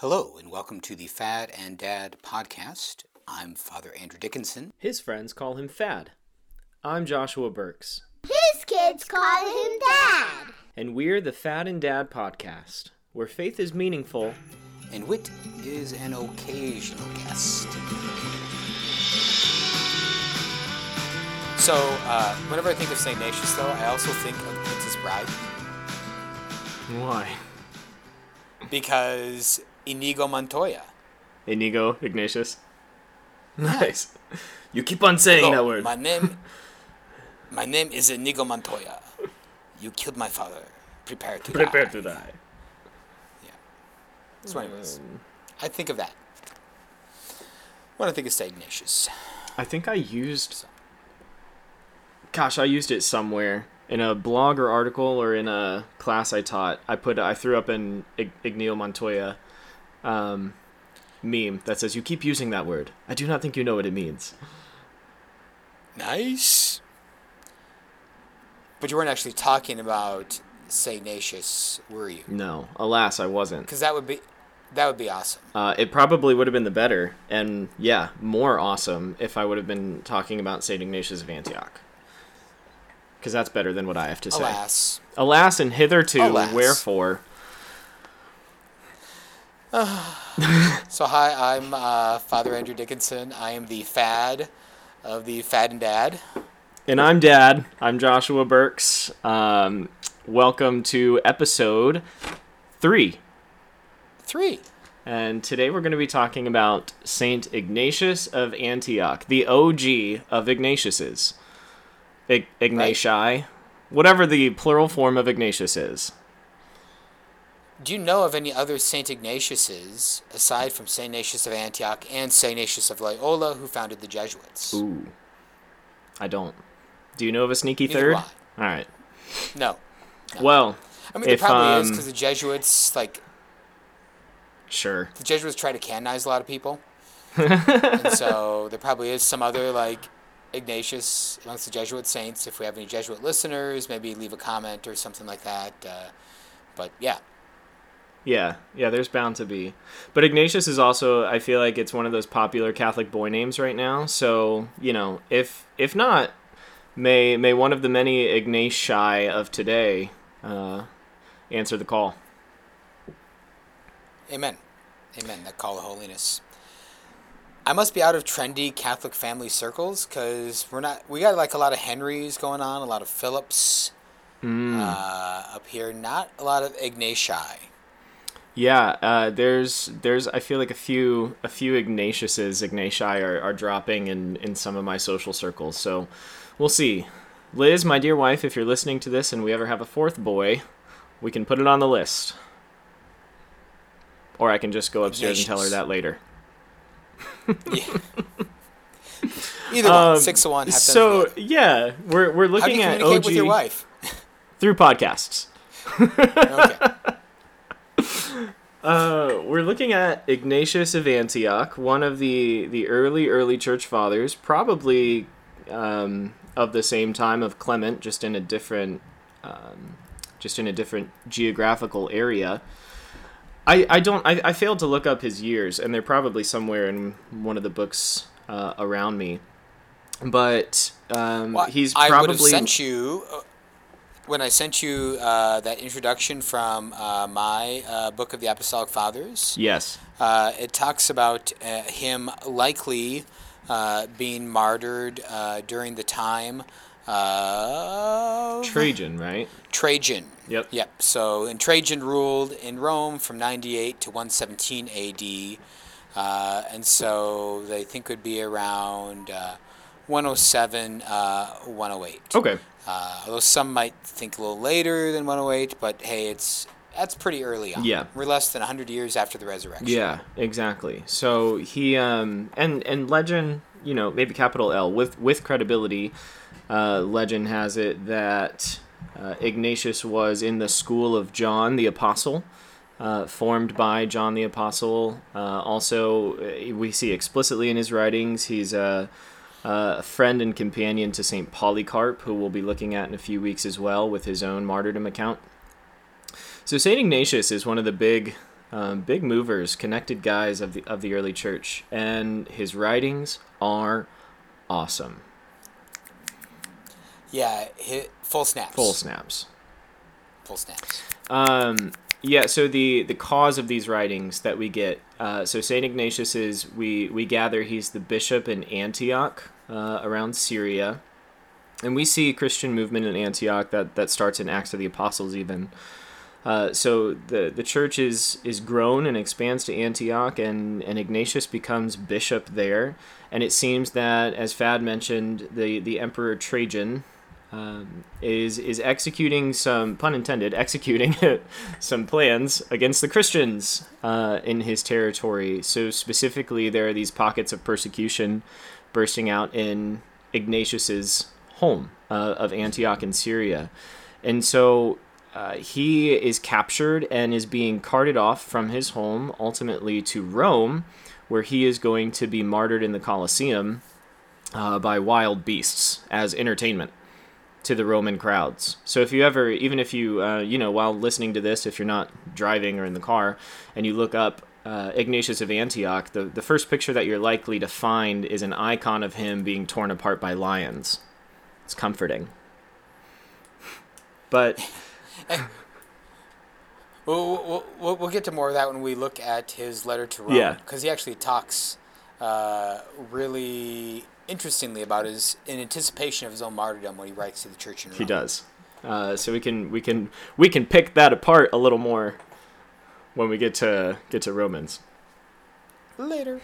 Hello, and welcome to the Fad and Dad podcast. I'm Father Andrew Dickinson. His friends call him Fad. I'm Joshua Burks, His kids call him Dad. and we're the Fad and Dad podcast, where faith is meaningful. And Wit is an occasional guest. So, uh, whenever I think of St. Ignatius, though, I also think of The Princess Bride Why? because Inigo Montoya. Inigo Ignatius. Nice. You keep on saying Hello, that word. My name, my name is Inigo Montoya. You killed my father. Prepare to die. Prepare die. to die. Yeah. So, anyways, I think of that when I think of St. Ignatius. I think I used. Gosh, I used it somewhere in a blog or article or in a class I taught. I put I threw up an Ig- Inigo Montoya um, meme that says, "You keep using that word. I do not think you know what it means." Nice. But you weren't actually talking about St. Ignatius, were you? No, alas, I wasn't. Because that would be that would be awesome. Uh, it probably would have been the better, and yeah, more awesome if I would have been talking about Saint Ignatius of Antioch. Because that's better than what I have to say. Alas. Alas and hitherto, Alas. wherefore. So hi, I'm uh, Father Andrew Dickinson. I am the Fad of the Fad and Dad. And I'm Dad. I'm Joshua Burks. Um, welcome to episode three. Three. And today we're going to be talking about Saint Ignatius of Antioch, the OG of Ignatiuses. Ig- Ignati, whatever the plural form of Ignatius is. Do you know of any other Saint Ignatiuses aside from Saint Ignatius of Antioch and Saint Ignatius of Loyola, who founded the Jesuits? Ooh. I don't. Do you know of a sneaky Neither third? All right. No. Well, I mean, If, there probably is um, because the Jesuits, like, sure. the Jesuits try to canonize a lot of people. and so there probably is some other, like, Ignatius amongst the Jesuit saints. If we have any Jesuit listeners, maybe leave a comment or something like that. Uh, but yeah, Yeah, yeah, there's bound to be. But Ignatius is also I feel like it's one of those popular Catholic boy names right now. So, you know, if if not, may may one of the many Ignati of today uh, answer the call. amen. Amen. That call of holiness. I must be out of trendy Catholic family circles because we're not. We got like a lot of Henrys going on, a lot of Phillips uh, up here. Not a lot of Ignati. Yeah, uh, there's there's I feel like a few a few Ignatiuses Ignati are, are dropping in in some of my social circles. So we'll see. Liz, my dear wife, if you're listening to this and we ever have a fourth boy, we can put it on the list. Or I can just go upstairs and tell her that later. Yeah. Either one, Um, six to one. So good. yeah, we're we're how do looking you at communicate OG with your wife? through podcasts. Okay. Uh, we're looking at Ignatius of Antioch, one of the the early early church fathers, probably um, of the same time of Clement, just in a different um, just in a different geographical area. I, I don't I, I failed to look up his years, and they're probably somewhere in one of the books uh, around me. But um, Well, he's I would have probably sent you uh, when I sent you uh, that introduction from uh, my uh, book of the Apostolic Fathers. yes Uh, it talks about uh, him likely uh, being martyred uh, during the time of Trajan, right? Trajan. Yep. Yep. So, and Trajan ruled in Rome from 98 to 117 AD. Uh, and so they think would be around uh, 107, uh, 108. Okay. Uh, although some might think a little later than 108, but hey, it's that's pretty early on. Yeah. We're less than 100 years after the resurrection. Yeah, exactly. So he um and and legend, you know, maybe capital L with with credibility. Uh, legend has it that uh, Ignatius was in the school of John the Apostle, uh, formed by John the Apostle. Uh, also, uh, we see explicitly in his writings he's a, a friend and companion to Saint Polycarp, who we'll be looking at in a few weeks as well with his own martyrdom account. So Saint Ignatius is one of the big um, big movers, connected guys of the of the early church, and his writings are awesome. Yeah, hit full snaps. Full snaps. Full snaps. Um, yeah. So the the cause of these writings that we get. Uh, so Saint Ignatius is we we gather he's the bishop in Antioch uh, around Syria, and we see Christian movement in Antioch that that starts in Acts of the Apostles even. Uh, so the the church is is grown and expands to Antioch, and, and Ignatius becomes bishop there. And it seems that, as Fad mentioned, the, the Emperor Trajan um, is is executing some pun intended executing some plans against the Christians uh, in his territory. So specifically, there are these pockets of persecution bursting out in Ignatius's home uh, of Antioch in Syria, and so uh, he is captured and is being carted off from his home ultimately to Rome, where he is going to be martyred in the Colosseum uh, by wild beasts as entertainment to the Roman crowds. So if you ever, even if you, uh, you know, while listening to this, if you're not driving or in the car, and you look up uh, Ignatius of Antioch, the, the first picture that you're likely to find is an icon of him being torn apart by lions. It's comforting. But We'll, we'll, we'll get to more of that when we look at his letter to Rome. Yeah. Because he actually talks uh, really interestingly about is in anticipation of his own martyrdom when he writes to the church in Rome. he does. Uh, so we can we can we can pick that apart a little more when we get to get to Romans. Later.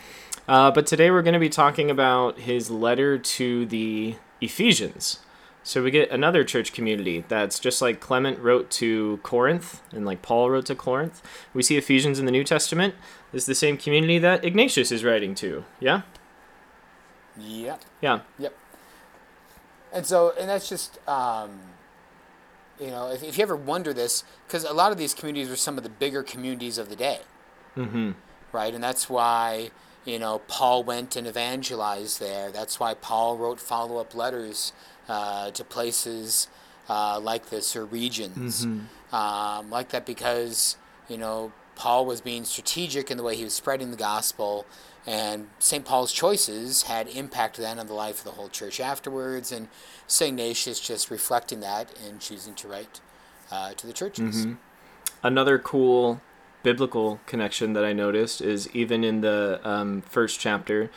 Uh, but today we're going to be talking about his letter to the Ephesians. So we get another church community that's just like Clement wrote to Corinth and like Paul wrote to Corinth. We see Ephesians in the New Testament is the same community that Ignatius is writing to. Yeah? Yep. Yeah. Yep. And so, and that's just, um, you know, if, if you ever wonder this, because a lot of these communities are some of the bigger communities of the day, Mhm. right? And that's why, you know, Paul went and evangelized there. That's why Paul wrote follow up letters uh, to places uh, like this or regions um, like that because, you know, Paul was being strategic in the way he was spreading the gospel. And St. Paul's choices had impact then on the life of the whole church afterwards. And St. Ignatius just reflecting that and choosing to write uh, to the churches. Another cool biblical connection that I noticed is even in the um, first chapter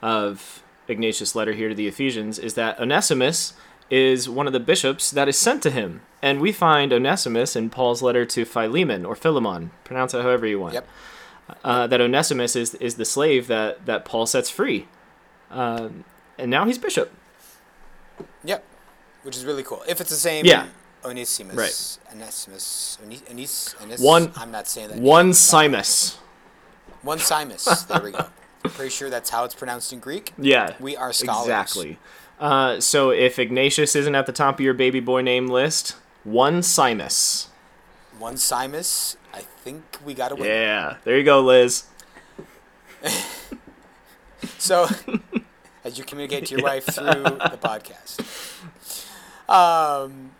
of Ignatius' letter here to the Ephesians, is that Onesimus is one of the bishops that is sent to him. And we find Onesimus in Paul's letter to Philemon or Philemon, pronounce it however you want. Yep. Uh, that Onesimus is, is the slave that, that Paul sets free. Um, and now he's bishop. Yep. Which is really cool. If it's the same Yeah. Onesimus. Right. Onesimus. Onis, Onis, One- I'm not saying that. One. Simus. One Simus. there we go. Pretty sure that's how it's pronounced in Greek. Yeah. We are scholars. Exactly. Uh, so if Ignatius isn't at the top of your baby boy name list, one Simus. One Simus. I think we got to win. Yeah, there you go, Liz. So, as you communicate to your wife through the podcast. Um,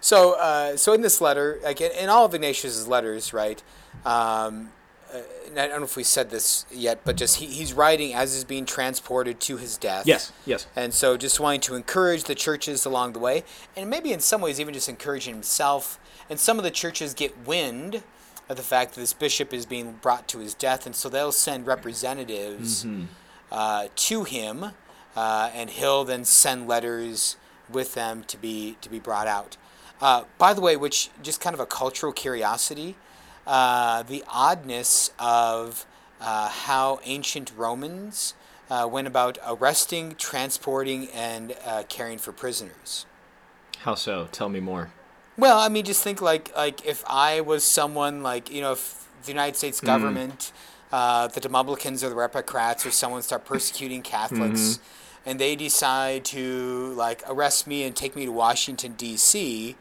so, uh, so in this letter, like in, in all of Ignatius's letters, right? Um, I don't know if we said this yet, but just he, he's writing as he's being transported to his death. Yes, yes. And so just wanting to encourage the churches along the way, and maybe in some ways even just encouraging himself. And some of the churches get wind of the fact that this bishop is being brought to his death, and so they'll send representatives uh, to him, uh, and he'll then send letters with them to be to be brought out. Uh, by the way, which just kind of a cultural curiosity, uh, the oddness of uh, how ancient Romans uh, went about arresting, transporting, and uh, caring for prisoners. How so? Tell me more. Well, I mean, just think like like if I was someone like you know if the United States government, uh, the Demoblicans or the Repocrats or someone start persecuting Catholics, and they decide to like arrest me and take me to Washington D.C.,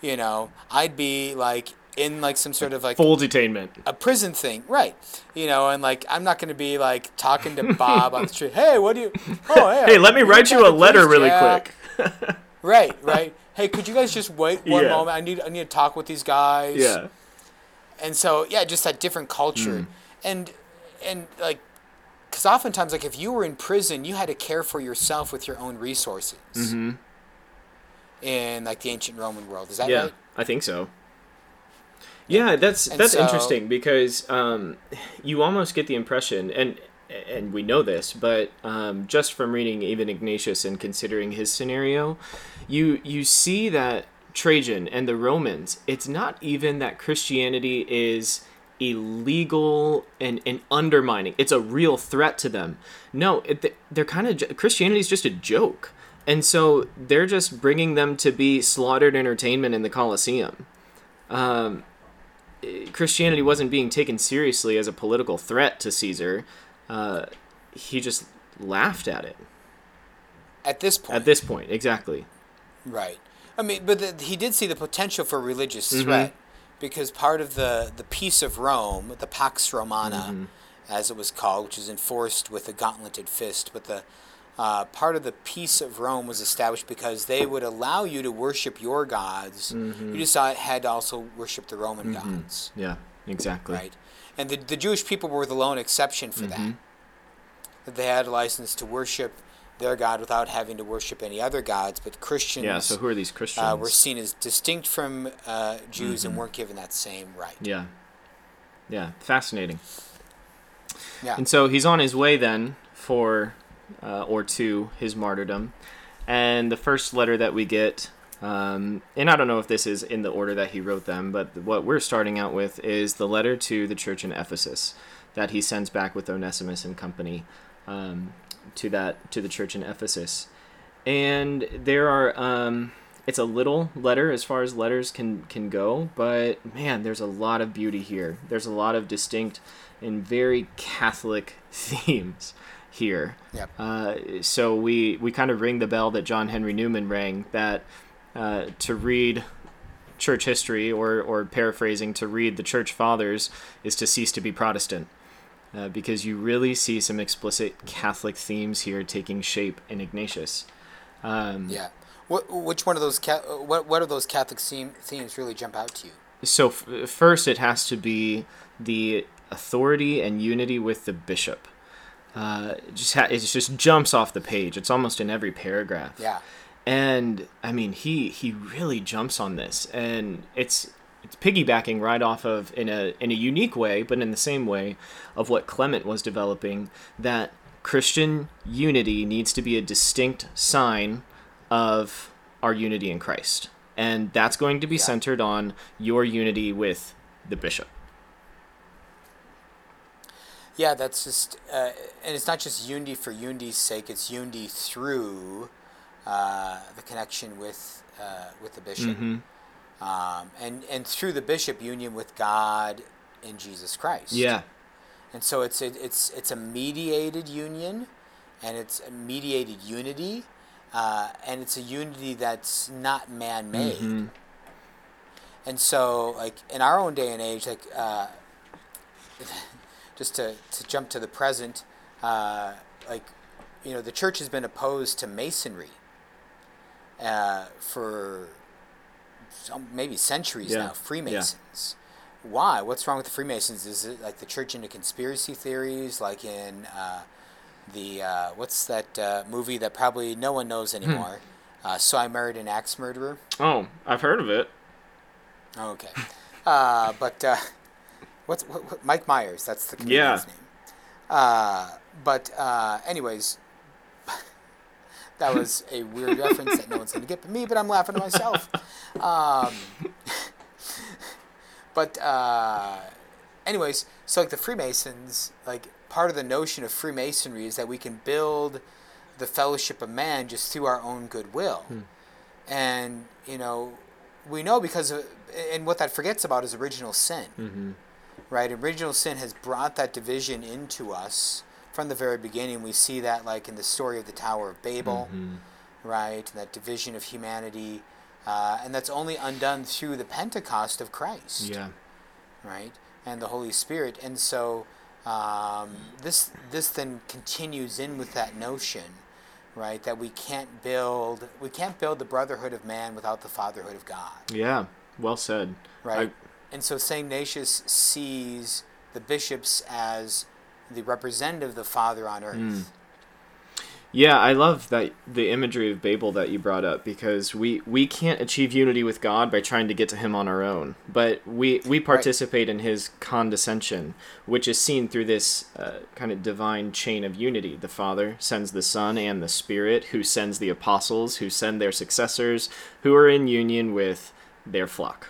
you know, I'd be like in like some sort of like Full detainment. a prison thing, right? You know, and like I'm not going to be like talking to Bob on the street. Hey, what do you? Oh, hey, Hey, let me write you a letter priest?" really Yeah. quick. Right, right. Hey, could you guys just wait one Yeah. moment? I need I need to talk with these guys. Yeah. and so yeah, just that different culture, Mm. and and like, because oftentimes like if you were in prison, you had to care for yourself with your own resources. Mm-hmm. In like the ancient Roman world, is that yeah, right? I think so. Yeah, that's And that's so- interesting because um, you almost get the impression, and and we know this, but um, just from reading even Ignatius and considering his scenario, you you see that Trajan and the Romans. It's not even that Christianity is illegal and, and undermining. It's a real threat to them. No, it, they're kind of Christianity is just a joke, and so they're just bringing them to be slaughtered entertainment in the Colosseum. Um, Christianity wasn't being taken seriously as a political threat to Caesar. Uh, he just laughed at it. At this point, At this point, exactly. Right. I mean, but the, he did see the potential for religious Mm-hmm. threat because part of the, the peace of Rome, the Pax Romana, Mm-hmm. as it was called, which is enforced with a gauntleted fist, but the uh, part of the peace of Rome was established because they would allow you to worship your gods. Mm-hmm. You just had to also worship the Roman gods, Yeah, exactly. right? And the, the Jewish people were the lone exception for Mm-hmm. that. That they had a license to worship their God without having to worship any other gods, but Christians Yeah. So who are these Christians? uh, were seen as distinct from uh, Jews and weren't given that same right. yeah. Yeah. Fascinating. Yeah. And so he's on his way then for uh, or to his martyrdom. And the first letter that we get, um, and I don't know if this is in the order that he wrote them, but what we're starting out with is the letter to the church in Ephesus that he sends back with Onesimus and company um, to that to the church in Ephesus. And there are um, it's a little letter as far as letters can can go, but man, there's a lot of beauty here. There's a lot of distinct and very Catholic themes here. Yep. Uh, so we we kind of ring the bell that John Henry Newman rang that uh, to read church history or or paraphrasing to read the church fathers is to cease to be Protestant. Uh, because you really see some explicit Catholic themes here taking shape in Ignatius. Um, Yeah. What, which one of those ca- what what of those Catholic theme, themes really jump out to you? So f- first, it has to be the authority and unity with the bishop. Uh, it just ha- it just jumps off the page. It's almost in every paragraph. Yeah. And I mean, he he really jumps on this, and it's it's piggybacking right off of in a in a unique way, but in the same way of what Clement was developing. That Christian unity needs to be a distinct sign of our unity in Christ, and that's going to be Yeah. centered on your unity with the bishop. Yeah, that's just, uh, and it's not just unity for unity's sake. It's unity through uh, the connection with uh, with the bishop, Mhm. um, and and through the bishop, union with God in Jesus Christ. Yeah, And so it's a, it's it's a mediated union, and it's a mediated unity, uh, and it's a unity that's not man-made. Mhm. And so, like in our own day and age, like uh, just to to jump to the present, uh, like you know, the church has been opposed to masonry uh, for some, maybe centuries Yeah. now. Freemasons. Why? What's wrong with the Freemasons? Is it like the church into conspiracy theories, like in uh, the uh, what's that uh, movie that probably no one knows Hmm. anymore? Uh, so I married an axe murderer. Oh, I've heard of it. Okay. Uh, but uh, what's what, what, Mike Myers? That's the comedian's Yeah. name. Uh, but uh, anyways, that was a weird reference that no one's gonna get but me. But I'm laughing to myself. Um, but uh, anyways, so like the Freemasons, like part of the notion of Freemasonry is that we can build the fellowship of man just through our own goodwill. And, you know, we know because, of, and what that forgets about is original sin. Mm-hmm. Right? Original sin has brought that division into us from the very beginning. We see that, like, in the story of the Tower of Babel, right? And that division of humanity. Uh, and that's only undone through the Pentecost of Christ Yeah. right? And the Holy Spirit. And so um, this this then continues in with that notion, right? That we can't build we can't build the brotherhood of man without the fatherhood of God, Yeah. Well said. right? And so Saint Ignatius sees the bishops as the representative of the Father on earth. Mm. Yeah, I love that the imagery of Babel that you brought up because we we can't achieve unity with God by trying to get to him on our own, but we we participate in his condescension, which is seen through this uh, kind of divine chain of unity. The Father sends the Son and the Spirit, who sends the apostles, who send their successors, who are in union with their flock.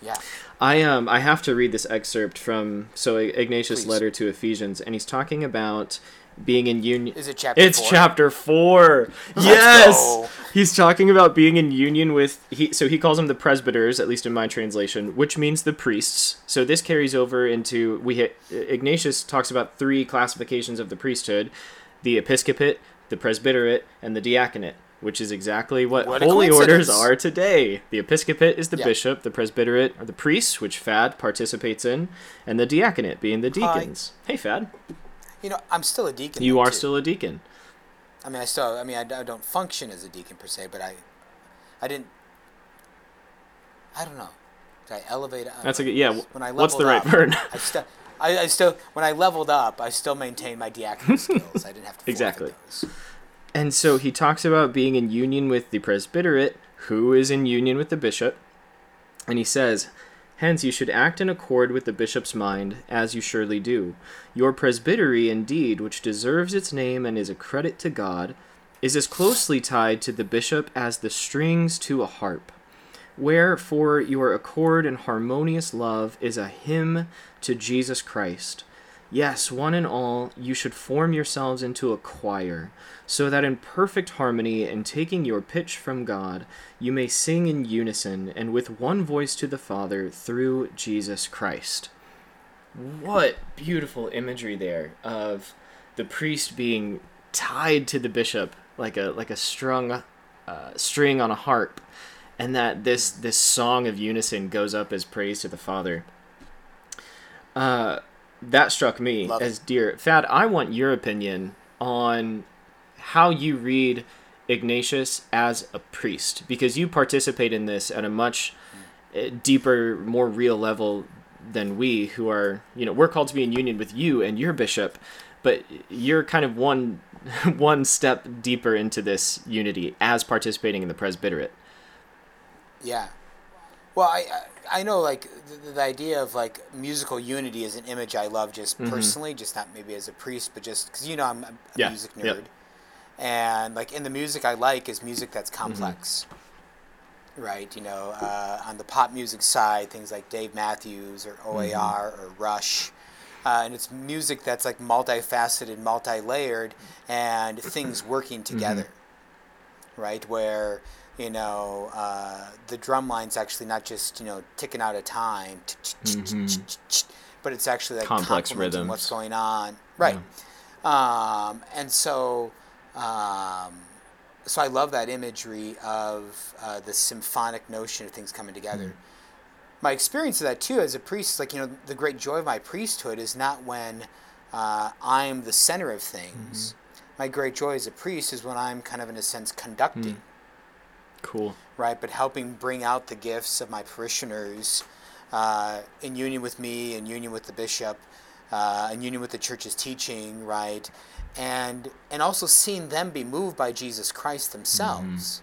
Yeah. I um I have to read this excerpt from so Ignatius' Please. letter to Ephesians, and he's talking about being in union. Is it chapter It's four? chapter four. Yes, he's talking about being in union with he. So he calls them the presbyters, at least in my translation, which means the priests. So this carries over into we. ha- Ignatius talks about three classifications of the priesthood: the episcopate, the presbyterate, and the diaconate. Which is exactly what, What holy orders are today. The episcopate is the Yeah. bishop, the presbyterate are the priests, which Fad participates in, and the diaconate being the Hi. deacons. Hey, Fad, You know, I'm still a deacon. you are too. still a deacon. I mean, I still. I mean, I, I don't function as a deacon per se, but I, I didn't. I don't know. Did I elevate? I That's a good- yeah, When I what's the right up, word? I still. I, I still. When I leveled up, I still maintained my diaconal skills. I didn't have to Exactly. those. And so he talks about being in union with the presbyterate, who is in union with the bishop. And he says, Hence you should act in accord with the bishop's mind, as you surely do. Your presbytery, indeed, which deserves its name and is a credit to God, is as closely tied to the bishop as the strings to a harp. Wherefore your accord and harmonious love is a hymn to Jesus Christ. Yes, one and all, you should form yourselves into a choir, so that in perfect harmony and taking your pitch from God, you may sing in unison and with one voice to the Father through Jesus Christ. What beautiful imagery there of the priest being tied to the bishop like a like a strung uh, string on a harp, and that this this song of unison goes up as praise to the Father. Uh, that struck me Love it. as dear. Fad, I want your opinion on how you read Ignatius as a priest because you participate in this at a much uh, deeper, more real level than we who are, you know, we're called to be in union with you and your bishop, but you're kind of one one step deeper into this unity as participating in the presbyterate. Yeah. Well, I I know like the, the idea of like musical unity is an image I love just personally, just not maybe as a priest, but just because you know I'm a Mm-hmm. Yeah, music nerd, yep. and like in the music I like is music that's Mm-hmm. complex. Right, you know, uh, on the pop music side, things like Dave Matthews or OAR Mm-hmm. or Rush, uh, and it's music that's like multifaceted, multi-layered, and things working Mm-hmm. together right? Where you know uh, the drum line's actually not just you know ticking out a time, but it's actually like Complex rhythms. what's going on, right? Um, and so, um, so I love that imagery of uh, the symphonic notion of things coming together. My experience of that too, as a priest, like you know, the great joy of my priesthood is not when uh, I'm the center of things. My great joy as a priest is when I'm kind of, in a sense, conducting Cool. right? But helping bring out the gifts of my parishioners uh, in union with me, in union with the bishop, uh, in union with the church's teaching, right? And and also seeing them be moved by Jesus Christ themselves,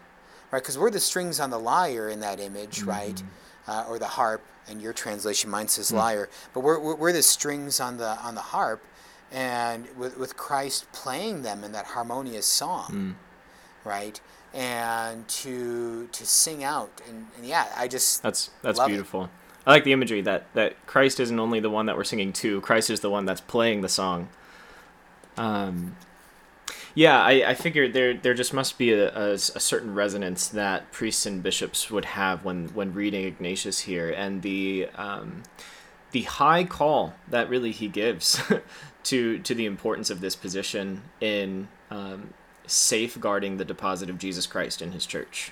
right? Because we're the strings on the lyre in that image, right? Uh, or the harp, and your translation mine says lyre, but we're, we're we're the strings on the on the harp, and with with Christ playing them in that harmonious song right? And to to sing out, and, and yeah, I just That's that's Love it. beautiful. I like the imagery that that Christ isn't only the one that we're singing to. Christ is the one that's playing the song. Um, yeah, I, I figured there there just must be a, a, a certain resonance that priests and bishops would have when when reading Ignatius here, and the um, the high call that really he gives to to the importance of this position in um, safeguarding the deposit of Jesus Christ in His church.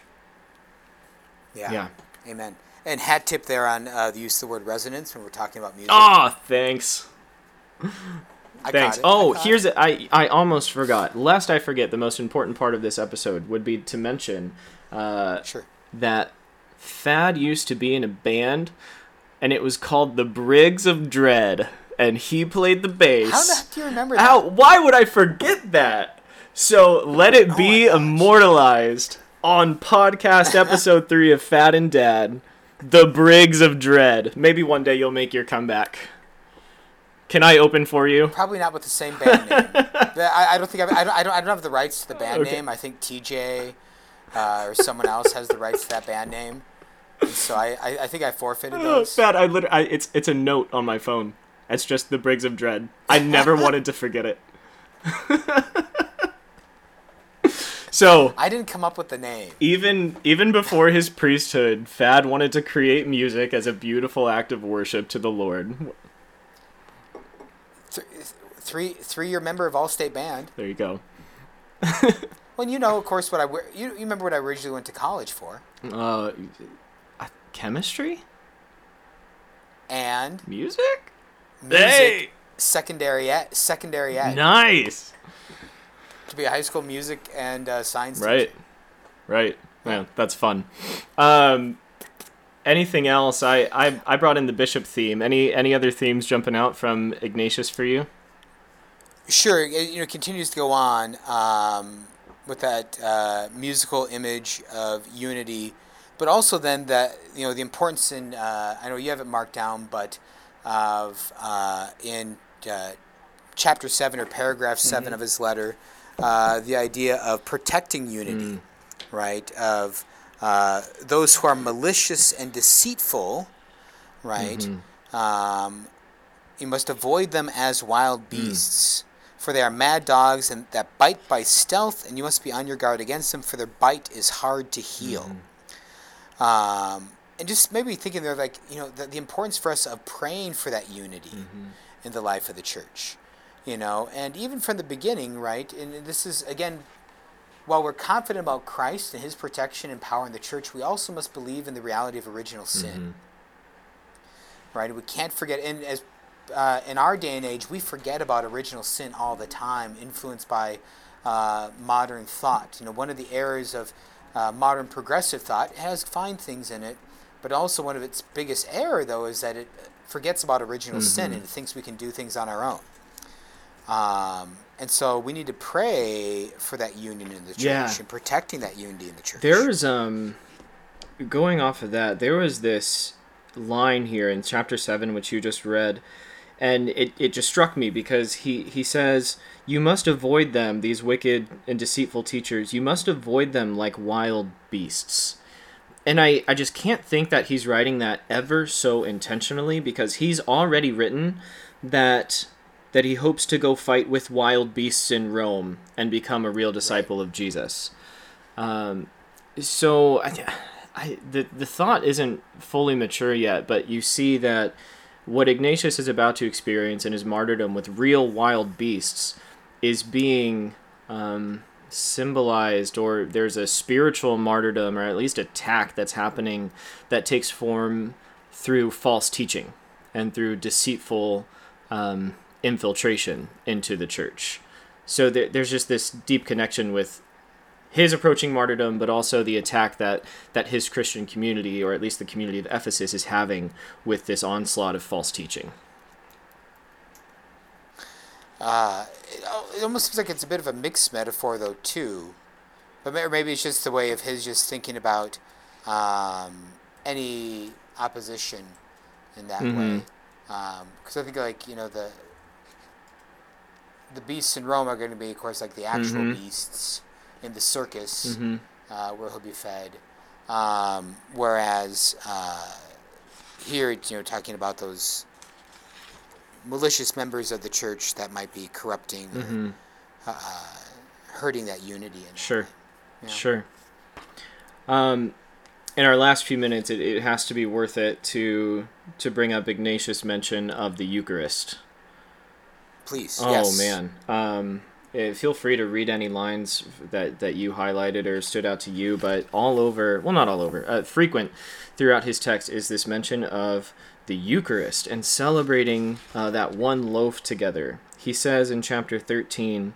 yeah, Yeah. amen. And hat tip there on uh, the use of the word resonance when we're talking about music. Ah, thanks. I Thanks. Oh, here's it. it. I I almost forgot. Lest I forget, the most important part of this episode would be to mention uh, sure. that Fad used to be in a band and it was called the Briggs of Dread, and he played the bass. How the heck do you remember that? How? Why would I forget that? So let it be Oh immortalized on podcast episode three of Fad and Dad, the Briggs of Dread. Maybe one day you'll make your comeback. Can I open for you? Probably not with the same band name. I, I don't think I've, I don't, I don't I don't have the rights to the band Okay. name. I think TJ uh, or someone else has the rights to that band name. And so I, I, I think I forfeited those. Fad, I literally, I, it's it's a note on my phone. It's just the Briggs of Dread. I never wanted to forget it. So I didn't come up with the name. even even before his priesthood, Fad wanted to create music as a beautiful act of worship to the Lord. Th- three three year member of all Allstate Band. There you go. Well, you know, of course, what I you, you remember what I originally went to college for, Uh, uh, chemistry, and music. music Hey! secondary ed, secondary ed Nice. To be a high school music and uh, science Right. teacher. Right. Yeah, that's fun. Um, anything else? I, I I brought in the bishop theme. Any any other themes jumping out from Ignatius for you? Sure, it, you know, continues to go on um, with that uh, musical image of unity, but also then that you know the importance in uh, I know you have it marked down, but of uh, in uh, chapter seven or paragraph 7 of his letter, uh, the idea of protecting unity, right? Of uh, those who are malicious and deceitful, right? Um, you must avoid them as wild beasts, for they are mad dogs and that bite by stealth, and you must be on your guard against them, for their bite is hard to heal. Um, and just maybe thinking there, like you know, the, the importance for us of praying for that unity in the life of the church, you know, and even from the beginning, right? And this is again while we're confident about Christ and his protection and power in the church, we also must believe in the reality of original sin. Right? We can't forget, and as uh, in our day and age, we forget about original sin all the time, influenced by uh, modern thought. You know, one of the errors of uh, modern progressive thought has fine things in it, but also one of its biggest error, though, is that it forgets about original sin and it thinks we can do things on our own. Um, and so we need to pray for that union in the church Yeah. and protecting that unity in the church. There is um, going off of that, there was this line here in chapter seven which you just read, and it, it just struck me because he he says you must avoid them these wicked and deceitful teachers you must avoid them like wild beasts and I, I just can't think that he's writing that ever so intentionally because he's already written that that he hopes to go fight with wild beasts in Rome and become a real disciple of Jesus. Um, so I, I the the thought isn't fully mature yet, but you see that what Ignatius is about to experience in his martyrdom with real wild beasts is being um, symbolized, or there's a spiritual martyrdom, or at least attack that's happening that takes form through false teaching and through deceitful um, infiltration into the church. So there, there's just this deep connection with his approaching martyrdom, but also the attack that that his Christian community, or at least the community of Ephesus, is having with this onslaught of false teaching. Uh, it, it almost seems like it's a bit of a mixed metaphor, though, too. But maybe it's just the way of his just thinking about um, any opposition in that Mhm. way. Because I think, like you know, the the beasts in Rome are going to be, of course, like the actual Mhm. beasts in the circus hmm uh, where he'll be fed. Um, whereas uh, here, it's, you know, talking about those malicious members of the church that might be corrupting, or, hmm uh, hurting that unity. In Sure. way. Yeah. Sure. Um, in our last few minutes, it, it has to be worth it to to bring up Ignatius' mention of the Eucharist. Please. Oh yes. man. Um, eh, feel free to read any lines that that you highlighted or stood out to you, but all over, well, not all over, uh, frequent throughout his text is this mention of the Eucharist and celebrating uh, that one loaf together. He says in chapter thirteen,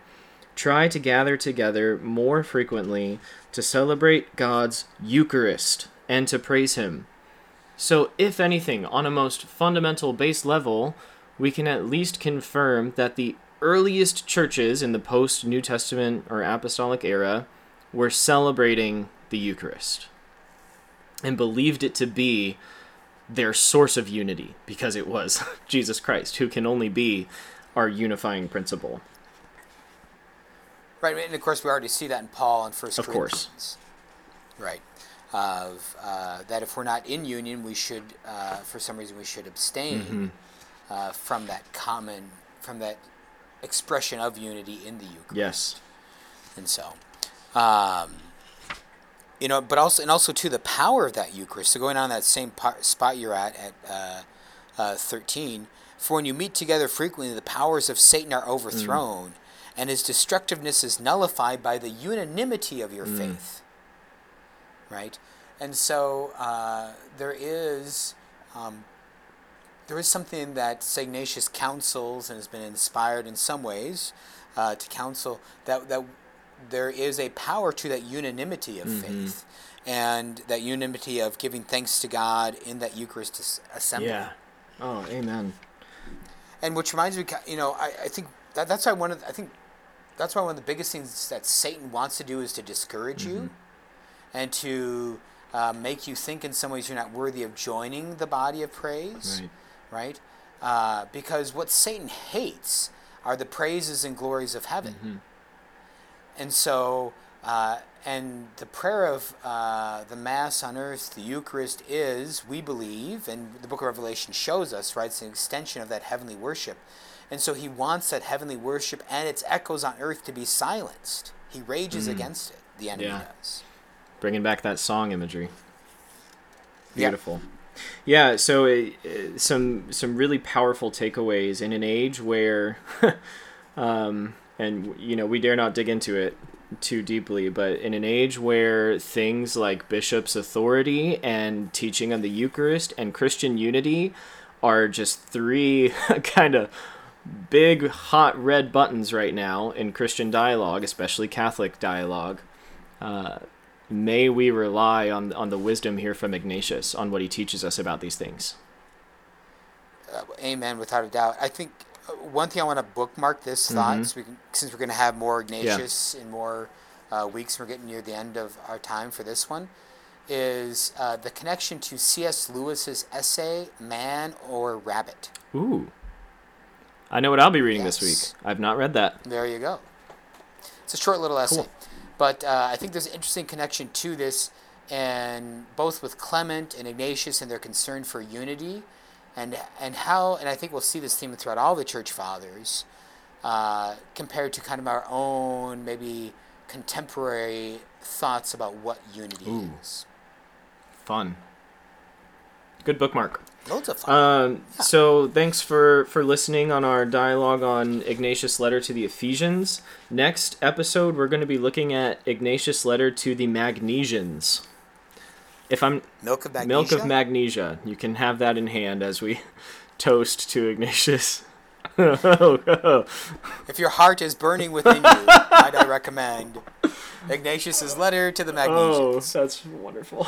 "Try to gather together more frequently to celebrate God's Eucharist and to praise Him." So, if anything, on a most fundamental base level, we can at least confirm that the earliest churches in the post New Testament or Apostolic era were celebrating the Eucharist and believed it to be their source of unity because it was Jesus Christ, who can only be our unifying principle. Right, and of course we already see that in Paul and First Of course. Corinthians. Right, of uh, that if we're not in union, we should, uh, for some reason, we should abstain Mm-hmm. Uh, from that common, from that expression of unity in the Eucharist. Yes. and so um, you know but also and also to the power of that eucharist so going on that same par- spot you're at at uh, uh, 13 for when you meet together frequently the powers of satan are overthrown and his destructiveness is nullified by the unanimity of your faith right and so uh, there is um, there is something that St. Ignatius counsels and has been inspired in some ways uh, to counsel that, that there is a power to that unanimity of faith and that unanimity of giving thanks to God in that Eucharist assembly. Yeah. Oh, amen. And which reminds me, you know, I, I think that, that's why one of the, I think that's why one of the biggest things that Satan wants to do is to discourage you and to uh, make you think in some ways you're not worthy of joining the body of praise Right. Right? Uh, because what Satan hates are the praises and glories of heaven. And so, uh, and the prayer of uh, the Mass on earth, the Eucharist, is, we believe, and the book of Revelation shows us, right? It's an extension of that heavenly worship. And so he wants that heavenly worship and its echoes on earth to be silenced. He rages against it, the enemy Yeah. does. Bringing back that song imagery. Beautiful. Yeah, so uh, uh, some some really powerful takeaways in an age where, um, and you know we dare not dig into it too deeply, but in an age where things like bishop's authority and teaching on the Eucharist and Christian unity are just three kind of big hot red buttons right now in Christian dialogue, especially Catholic dialogue. Uh, may we rely on on the wisdom here from Ignatius on what he teaches us about these things. Uh, amen, without a doubt. I think uh, one thing I want to bookmark this thought, so we can, since we're going to have more Ignatius in more uh, weeks, we're getting near the end of our time for this one, is uh, the connection to C.S. Lewis's essay, Man or Rabbit. Ooh. I know what I'll be reading this week. I've not read that. There you go. It's a short little essay. But uh, I think there's an interesting connection to this, and both with Clement and Ignatius and their concern for unity, and and how, and I think we'll see this theme throughout all the church fathers, uh, compared to kind of our own maybe contemporary thoughts about what unity Ooh. is. Fun. Good bookmark. Loads of fun. Um, so thanks for for listening on our dialogue on Ignatius' letter to the Ephesians. Next episode, we're going to be looking at Ignatius' letter to the Magnesians. If I'm milk of magnesia. milk of magnesia, you can have that in hand as we toast to Ignatius. oh, If your heart is burning within you, might I recommend Ignatius's letter to the Magnesians. oh, that's wonderful.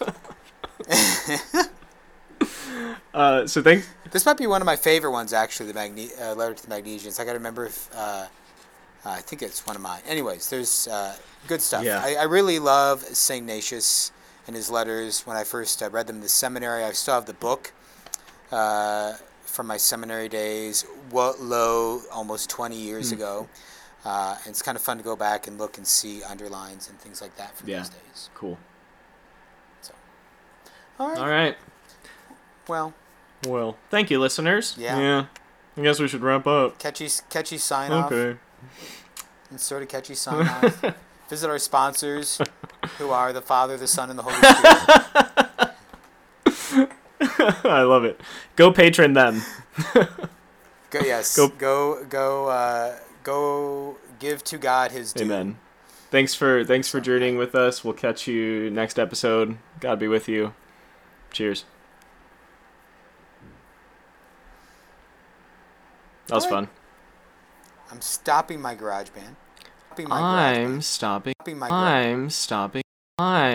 uh, so thanks. This might be one of my favorite ones, actually. The Magne- uh, letter to the Magnesians. I got to remember if uh, I think it's one of mine. Anyways, there's uh, good stuff. Yeah. I, I really love Saint Ignatius and his letters. When I first uh, read them in the seminary, I still have the book uh, from my seminary days. What low, almost 20 years Hmm. ago. Uh, and it's kind of fun to go back and look and see underlines and things like that from Yeah. those days. Cool. So, all right. All right. Well, Well, thank you, listeners. Yeah. Yeah. I guess we should wrap up. catchy, catchy sign off. Okay. sort of catchy sign off. Visit our sponsors, who are the Father, the Son, and the Holy Spirit. I love it. Go patron them. Go, yes, Go- go, go, uh, go, give to God His due. Amen. Thanks for thanks for journeying with us. We'll catch you next episode. God be with you. Cheers. That was fun. I'm stopping my GarageBand. Stopping my garage. I'm stopping. Stopping my garage I'm stopping. I'm